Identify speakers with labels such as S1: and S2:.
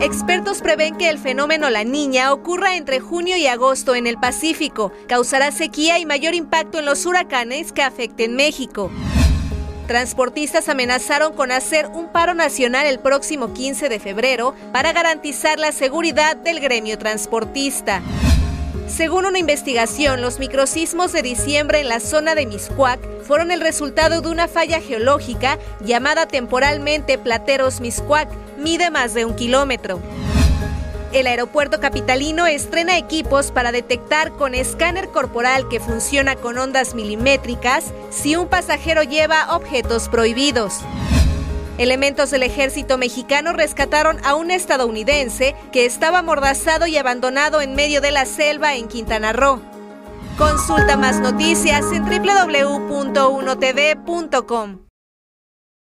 S1: Expertos prevén que el fenómeno La Niña ocurra entre junio y agosto en el Pacífico. Causará sequía y mayor impacto en los huracanes que afecten México. Transportistas amenazaron con hacer un paro nacional el próximo 15 de febrero para garantizar la seguridad del gremio transportista. Según una investigación, los microsismos de diciembre en la zona de Miscuac fueron el resultado de una falla geológica llamada temporalmente Plateros Miscuac, mide más de un kilómetro. El aeropuerto capitalino estrena equipos para detectar con escáner corporal que funciona con ondas milimétricas si un pasajero lleva objetos prohibidos. Elementos del ejército mexicano rescataron a un estadounidense que estaba amordazado y abandonado en medio de la selva en Quintana Roo. Consulta más noticias en www.unotv.com.